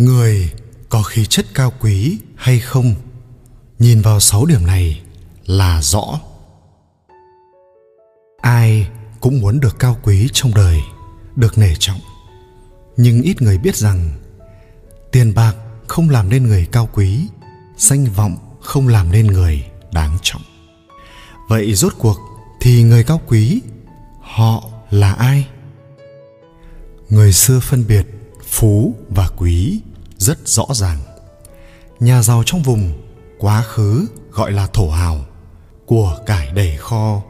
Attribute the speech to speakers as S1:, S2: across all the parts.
S1: người có khí chất cao quý hay không? Nhìn vào sáu điểm này là rõ. Ai cũng muốn được cao quý trong đời, được nể trọng. Nhưng ít người biết rằng, tiền bạc không làm nên người cao quý, danh vọng không làm nên người đáng trọng. Vậy rốt cuộc thì người cao quý, họ là ai? Người xưa phân biệt phú và quý rất rõ ràng. Nhà giàu trong vùng, quá khứ gọi là thổ hào, của cải đầy kho,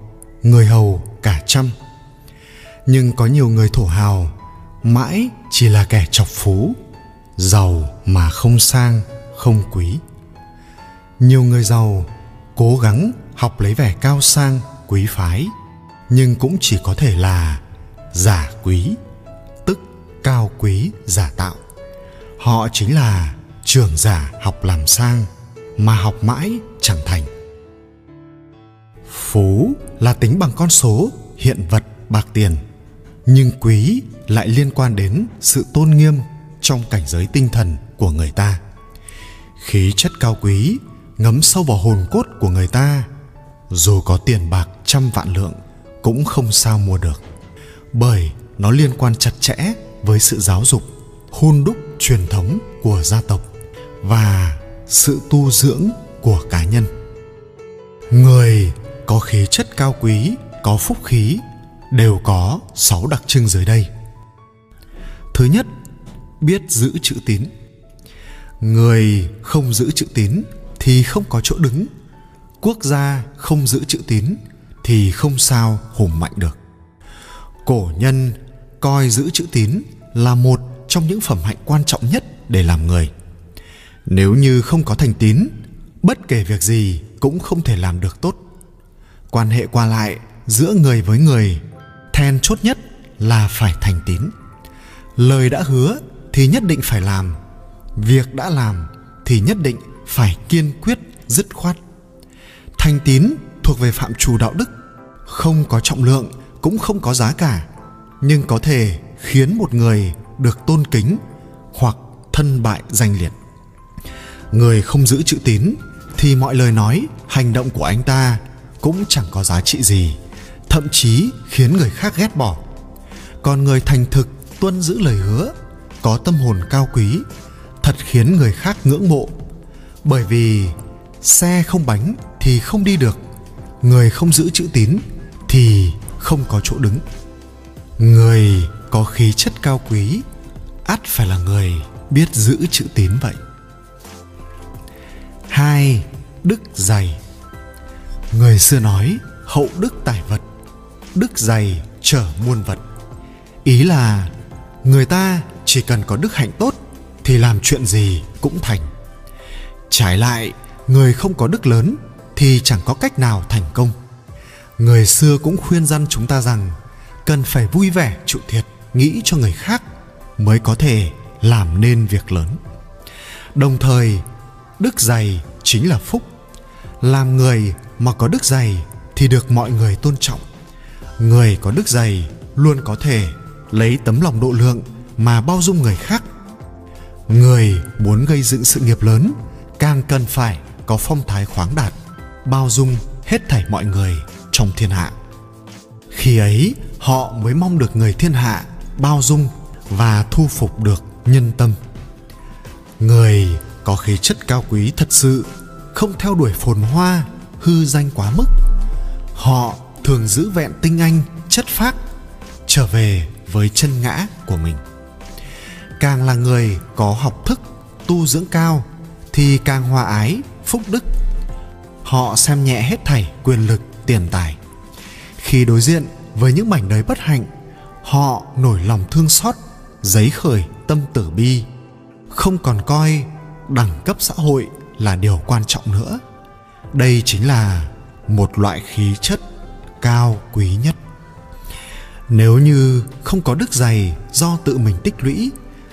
S1: người hầu cả trăm. Nhưng có nhiều người thổ hào, mãi chỉ là kẻ chọc phú, giàu mà không sang, không quý. Nhiều người giàu cố gắng học lấy vẻ cao sang, quý phái, nhưng cũng chỉ có thể là giả quý, tức cao quý, giả tạo họ chính là trường giả học làm sang, mà học mãi chẳng thành. Phú là tính bằng con số, hiện vật, bạc tiền. Nhưng quý lại liên quan đến sự tôn nghiêm trong cảnh giới tinh thần của người ta. Khí chất cao quý ngấm sâu vào hồn cốt của người ta. Dù có tiền bạc trăm vạn lượng, cũng không sao mua được. Bởi nó liên quan chặt chẽ với sự giáo dục, hun đúc truyền thống của gia tộc và sự tu dưỡng của cá nhân. Người có khí chất cao quý, có phúc khí đều có sáu đặc trưng dưới đây. Thứ nhất, biết giữ chữ tín. Người không giữ chữ tín thì không có chỗ đứng. Quốc gia không giữ chữ tín thì không sao hùng mạnh được. Cổ nhân coi giữ chữ tín là một trong những phẩm hạnh quan trọng nhất để làm người. Nếu như không có thành tín, bất kể việc gì cũng không thể làm được tốt. Quan hệ qua lại giữa người với người, then chốt nhất là phải thành tín. Lời đã hứa thì nhất định phải làm, việc đã làm thì nhất định phải kiên quyết, dứt khoát. Thành tín thuộc về phạm trù đạo đức, không có trọng lượng cũng không có giá cả, nhưng có thể khiến một người được tôn kính hoặc thân bại danh liệt. Người không giữ chữ tín thì mọi lời nói, hành động của anh ta cũng chẳng có giá trị gì, thậm chí khiến người khác ghét bỏ. Còn người thành thực tuân giữ lời hứa, có tâm hồn cao quý, thật khiến người khác ngưỡng mộ. Bởi vì xe không bánh thì không đi được, người không giữ chữ tín thì không có chỗ đứng. Người có khí chất cao quý, ắt phải là người biết giữ chữ tín vậy. Hai, đức dày người xưa nói, hậu đức tài vật, đức dày trở muôn vật. Ý là, người ta chỉ cần có đức hạnh tốt thì làm chuyện gì cũng thành. Trái lại, người không có đức lớn thì chẳng có cách nào thành công. Người xưa cũng khuyên răn chúng ta rằng cần phải vui vẻ chịu thiệt nghĩ cho người khác mới có thể làm nên việc lớn. Đồng thời, đức dày chính là phúc. Làm người mà có đức dày thì được mọi người tôn trọng. Người có đức dày luôn có thể lấy tấm lòng độ lượng mà bao dung người khác. Người muốn gây dựng sự nghiệp lớn, càng cần phải có phong thái khoáng đạt, bao dung hết thảy mọi người trong thiên hạ. Khi ấy, họ mới mong được người thiên hạ bao dung và thu phục được nhân tâm. Người có khí chất cao quý thật sự, không theo đuổi phồn hoa, hư danh quá mức. Họ thường giữ vẹn tinh anh, chất phác, trở về với chân ngã của mình. Càng là người có học thức, tu dưỡng cao, thì càng hòa ái, phúc đức. Họ xem nhẹ hết thảy quyền lực, tiền tài. Khi đối diện với những mảnh đời bất hạnh họ nổi lòng thương xót, giấy khởi tâm tử bi. Không còn coi đẳng cấp xã hội là điều quan trọng nữa. Đây chính là một loại khí chất cao quý nhất. Nếu như không có đức dày do tự mình tích lũy,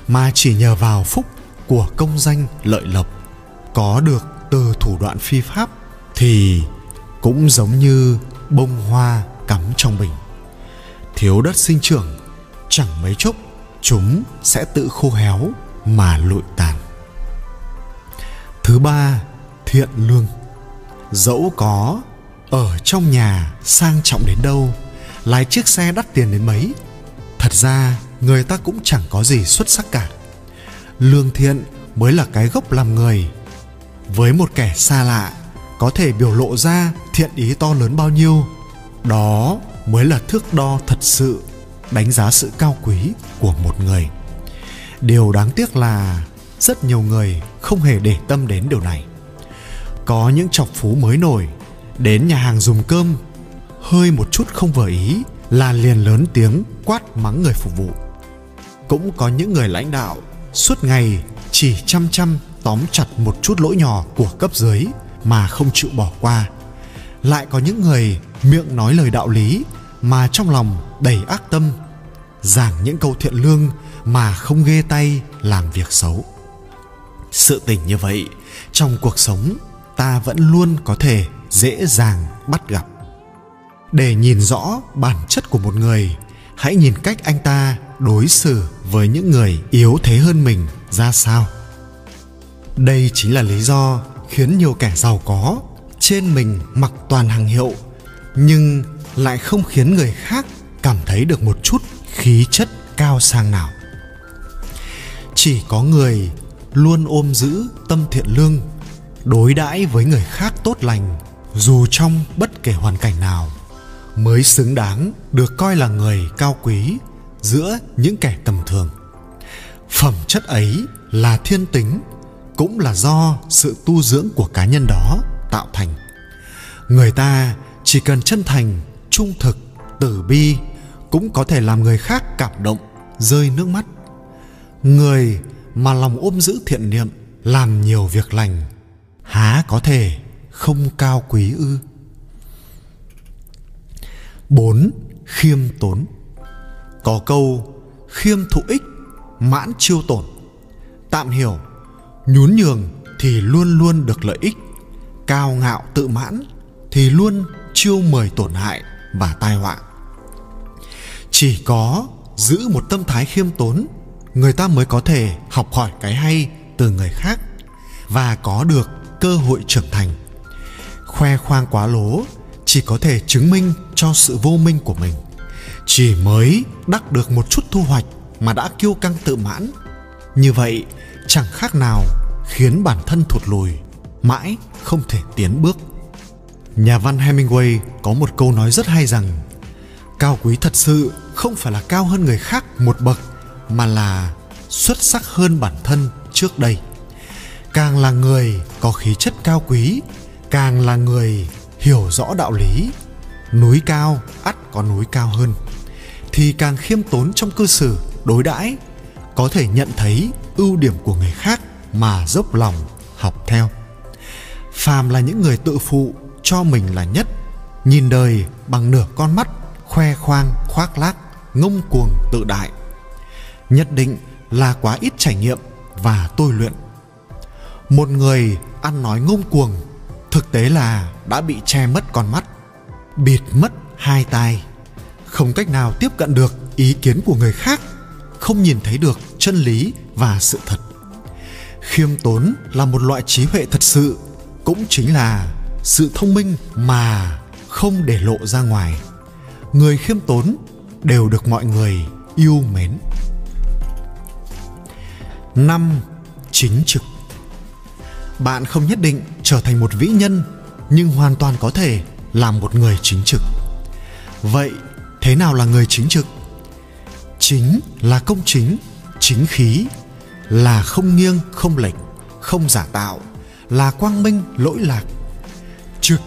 S1: mà chỉ nhờ vào phúc của công danh lợi lộc, có được từ thủ đoạn phi pháp, thì cũng giống như bông hoa cắm trong bình thiếu đất sinh trưởng, chẳng mấy chốc chúng sẽ tự khô héo mà lụi tàn. Thứ ba, thiện lương. Dẫu có ở trong nhà sang trọng đến đâu, lái chiếc xe đắt tiền đến mấy, thật ra người ta cũng chẳng có gì xuất sắc cả. Lương thiện mới là cái gốc làm người. Với một kẻ xa lạ, có thể biểu lộ ra thiện ý to lớn bao nhiêu, đó mới là thước đo thật sự, đánh giá sự cao quý của một người. Điều đáng tiếc là rất nhiều người không hề để tâm đến điều này. Có những chọc phú mới nổi, đến nhà hàng dùng cơm, hơi một chút không vừa ý là liền lớn tiếng quát mắng người phục vụ. Cũng có những người lãnh đạo suốt ngày chỉ chăm chăm tóm chặt một chút lỗi nhỏ của cấp dưới mà không chịu bỏ qua. Lại có những người miệng nói lời đạo lý mà trong lòng đầy ác tâm, giảng những câu thiện lương mà không ghê tay làm việc xấu. Sự tình như vậy, trong cuộc sống ta vẫn luôn có thể dễ dàng bắt gặp. Để nhìn rõ bản chất của một người, hãy nhìn cách anh ta đối xử với những người yếu thế hơn mình ra sao. Đây chính là lý do khiến nhiều kẻ giàu có trên mình mặc toàn hàng hiệu, nhưng lại không khiến người khác cảm thấy được một chút khí chất cao sang nào. Chỉ có người luôn ôm giữ tâm thiện lương, đối đãi với người khác tốt lành, dù trong bất kể hoàn cảnh nào, mới xứng đáng được coi là người cao quý giữa những kẻ tầm thường. Phẩm chất ấy là thiên tính, cũng là do sự tu dưỡng của cá nhân đó tạo thành. Người ta chỉ cần chân thành trung thực tử bi cũng có thể làm người khác cảm động rơi nước mắt. Người mà lòng ôm giữ thiện niệm làm nhiều việc lành há có thể không cao quý ư? Bốn Khiêm tốn. Có câu khiêm thụ ích, mãn chiêu tổn. Tạm hiểu, nhún nhường thì luôn luôn được lợi ích Cao ngạo tự mãn thì luôn chiêu mời tổn hại và tai họa. Chỉ có giữ một tâm thái khiêm tốn, Người ta mới có thể học hỏi cái hay từ người khác Và có được cơ hội trưởng thành. Khoe khoang quá lố, chỉ có thể chứng minh cho sự vô minh của mình. Chỉ mới đắc được một chút thu hoạch mà đã kiêu căng tự mãn. Như vậy, chẳng khác nào khiến bản thân thụt lùi, mãi không thể tiến bước nhà văn hemingway có một câu nói rất hay rằng, cao quý thật sự không phải là cao hơn người khác một bậc, mà là xuất sắc hơn bản thân trước đây. Càng là người có khí chất cao quý, càng là người hiểu rõ đạo lý. Núi cao, ắt có núi cao hơn. Thì càng khiêm tốn trong cư xử, đối đãi, có thể nhận thấy ưu điểm của người khác mà dốc lòng học theo. Phàm là những người tự phụ cho mình là nhất. Nhìn đời bằng nửa con mắt, khoe khoang, khoác lác, ngông cuồng tự đại. Nhất định là quá ít trải nghiệm và tôi luyện. Một người ăn nói ngông cuồng, thực tế là đã bị che mất con mắt, bịt mất hai tai. Không cách nào tiếp cận được ý kiến của người khác, không nhìn thấy được chân lý và sự thật. Khiêm tốn là một loại trí huệ thật sự, cũng chính là sự thông minh mà không để lộ ra ngoài. Người khiêm tốn đều được mọi người yêu mến. Năm chính trực. Bạn không nhất định trở thành một vĩ nhân, nhưng hoàn toàn có thể làm một người chính trực. Vậy thế nào là người chính trực? Chính là công chính chính khí, là không nghiêng, không lệch, không giả tạo, là quang minh, lỗi lạc trực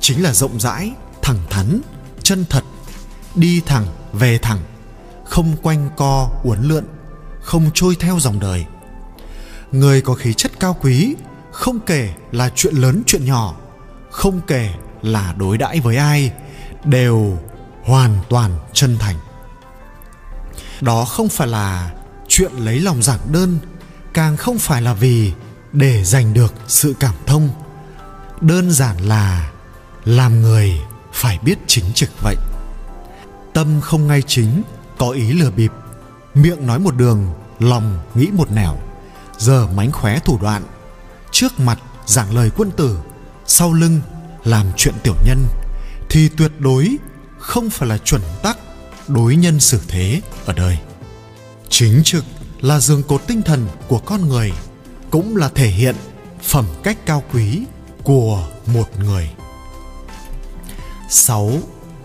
S1: chính là rộng rãi, thẳng thắn, chân thật, đi thẳng, về thẳng, không quanh co, uốn lượn, không trôi theo dòng đời. Người có khí chất cao quý, không kể là chuyện lớn chuyện nhỏ, không kể là đối đãi với ai, đều hoàn toàn chân thành. Đó không phải là chuyện lấy lòng giản đơn, càng không phải là vì để giành được sự cảm thông đơn giản là làm người phải biết chính trực vậy. Tâm không ngay chính, có ý lừa bịp. Miệng nói một đường, lòng nghĩ một nẻo. Giờ mánh khóe thủ đoạn. Trước mặt giảng lời quân tử, sau lưng làm chuyện tiểu nhân, thì tuyệt đối không phải là chuẩn tắc đối nhân xử thế ở đời. Chính trực là giường cột tinh thần của con người, cũng là thể hiện phẩm cách cao quý của một người. 6.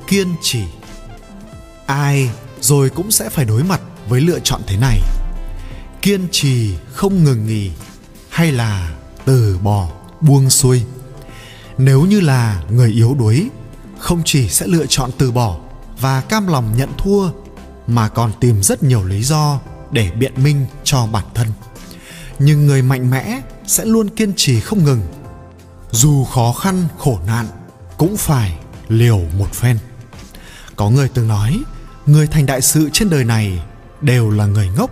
S1: Kiên trì. Ai rồi cũng sẽ phải đối mặt với lựa chọn thế này. Kiên trì không ngừng nghỉ Hay là từ bỏ, buông xuôi. Nếu như là người yếu đuối, Không chỉ sẽ lựa chọn từ bỏ Và cam lòng nhận thua, Mà còn tìm rất nhiều lý do Để biện minh cho bản thân. Nhưng người mạnh mẽ sẽ luôn kiên trì không ngừng dù khó khăn, khổ nạn, cũng phải liều một phen. Có người từng nói, người thành đại sự trên đời này đều là người ngốc.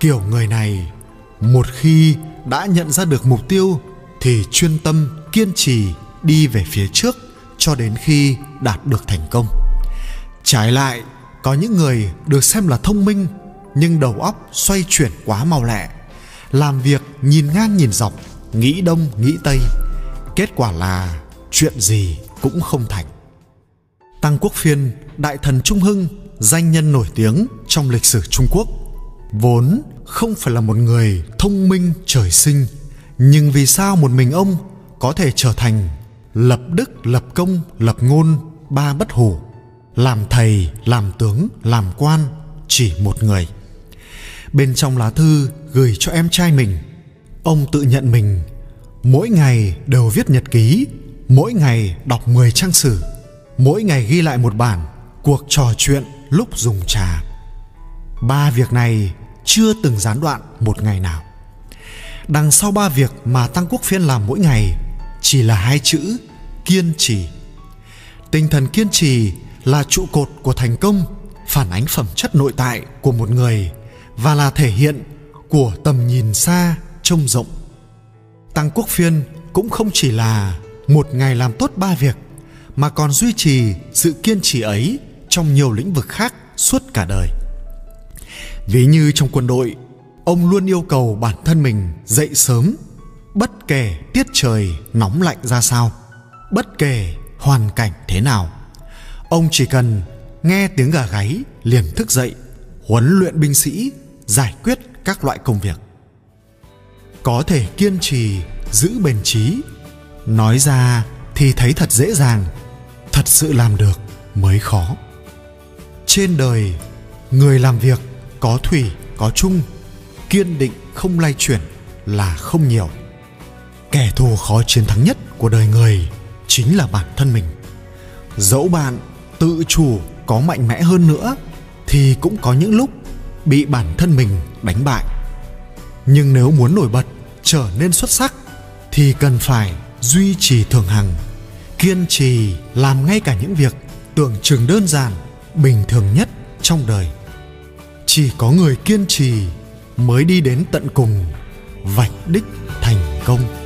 S1: Kiểu người này, một khi đã nhận ra được mục tiêu thì chuyên tâm kiên trì đi về phía trước cho đến khi đạt được thành công. Trái lại, có những người được xem là thông minh nhưng đầu óc xoay chuyển quá mau lẹ, làm việc nhìn ngang nhìn dọc, nghĩ đông, nghĩ tây kết quả là chuyện gì cũng không thành. Tăng quốc phiên, đại thần trung hưng, danh nhân nổi tiếng trong lịch sử trung quốc, vốn không phải là một người thông minh trời sinh, nhưng vì sao một mình ông có thể trở thành lập đức, lập công, lập ngôn, ba bất hủ, làm thầy, làm tướng, làm quan, chỉ một người? Bên trong lá thư gửi cho em trai mình, ông tự nhận mình mỗi ngày đều viết nhật ký, mỗi ngày đọc 10 trang sử, mỗi ngày ghi lại một bản, cuộc trò chuyện lúc dùng trà. Ba việc này chưa từng gián đoạn một ngày nào. Đằng sau ba việc mà tăng quốc phiên làm mỗi ngày chỉ là hai chữ kiên trì. Tinh thần kiên trì là trụ cột của thành công, phản ánh phẩm chất nội tại của một người và là thể hiện của tầm nhìn xa, trông rộng tăng quốc phiên cũng không chỉ là một ngày làm tốt ba việc, mà còn duy trì sự kiên trì ấy trong nhiều lĩnh vực khác suốt cả đời. Ví như trong quân đội, ông luôn yêu cầu bản thân mình dậy sớm, bất kể tiết trời nóng lạnh ra sao, bất kể hoàn cảnh thế nào, ông chỉ cần nghe tiếng gà gáy liền thức dậy, huấn luyện binh sĩ giải quyết các loại công việc có thể kiên trì, giữ bền trí. Nói ra thì thấy thật dễ dàng, thật sự làm được mới khó. Trên đời, người làm việc có thủy, có chung, kiên định không lay chuyển là không nhiều. Kẻ thù khó chiến thắng nhất của đời người chính là bản thân mình. Dẫu bạn tự chủ có mạnh mẽ hơn nữa, thì cũng có những lúc bị bản thân mình đánh bại nhưng nếu muốn nổi bật, trở nên xuất sắc, thì cần phải duy trì thường hằng, kiên trì làm ngay cả những việc tưởng chừng đơn giản, bình thường nhất trong đời. Chỉ có người kiên trì mới đi đến tận cùng, vạch đích thành công.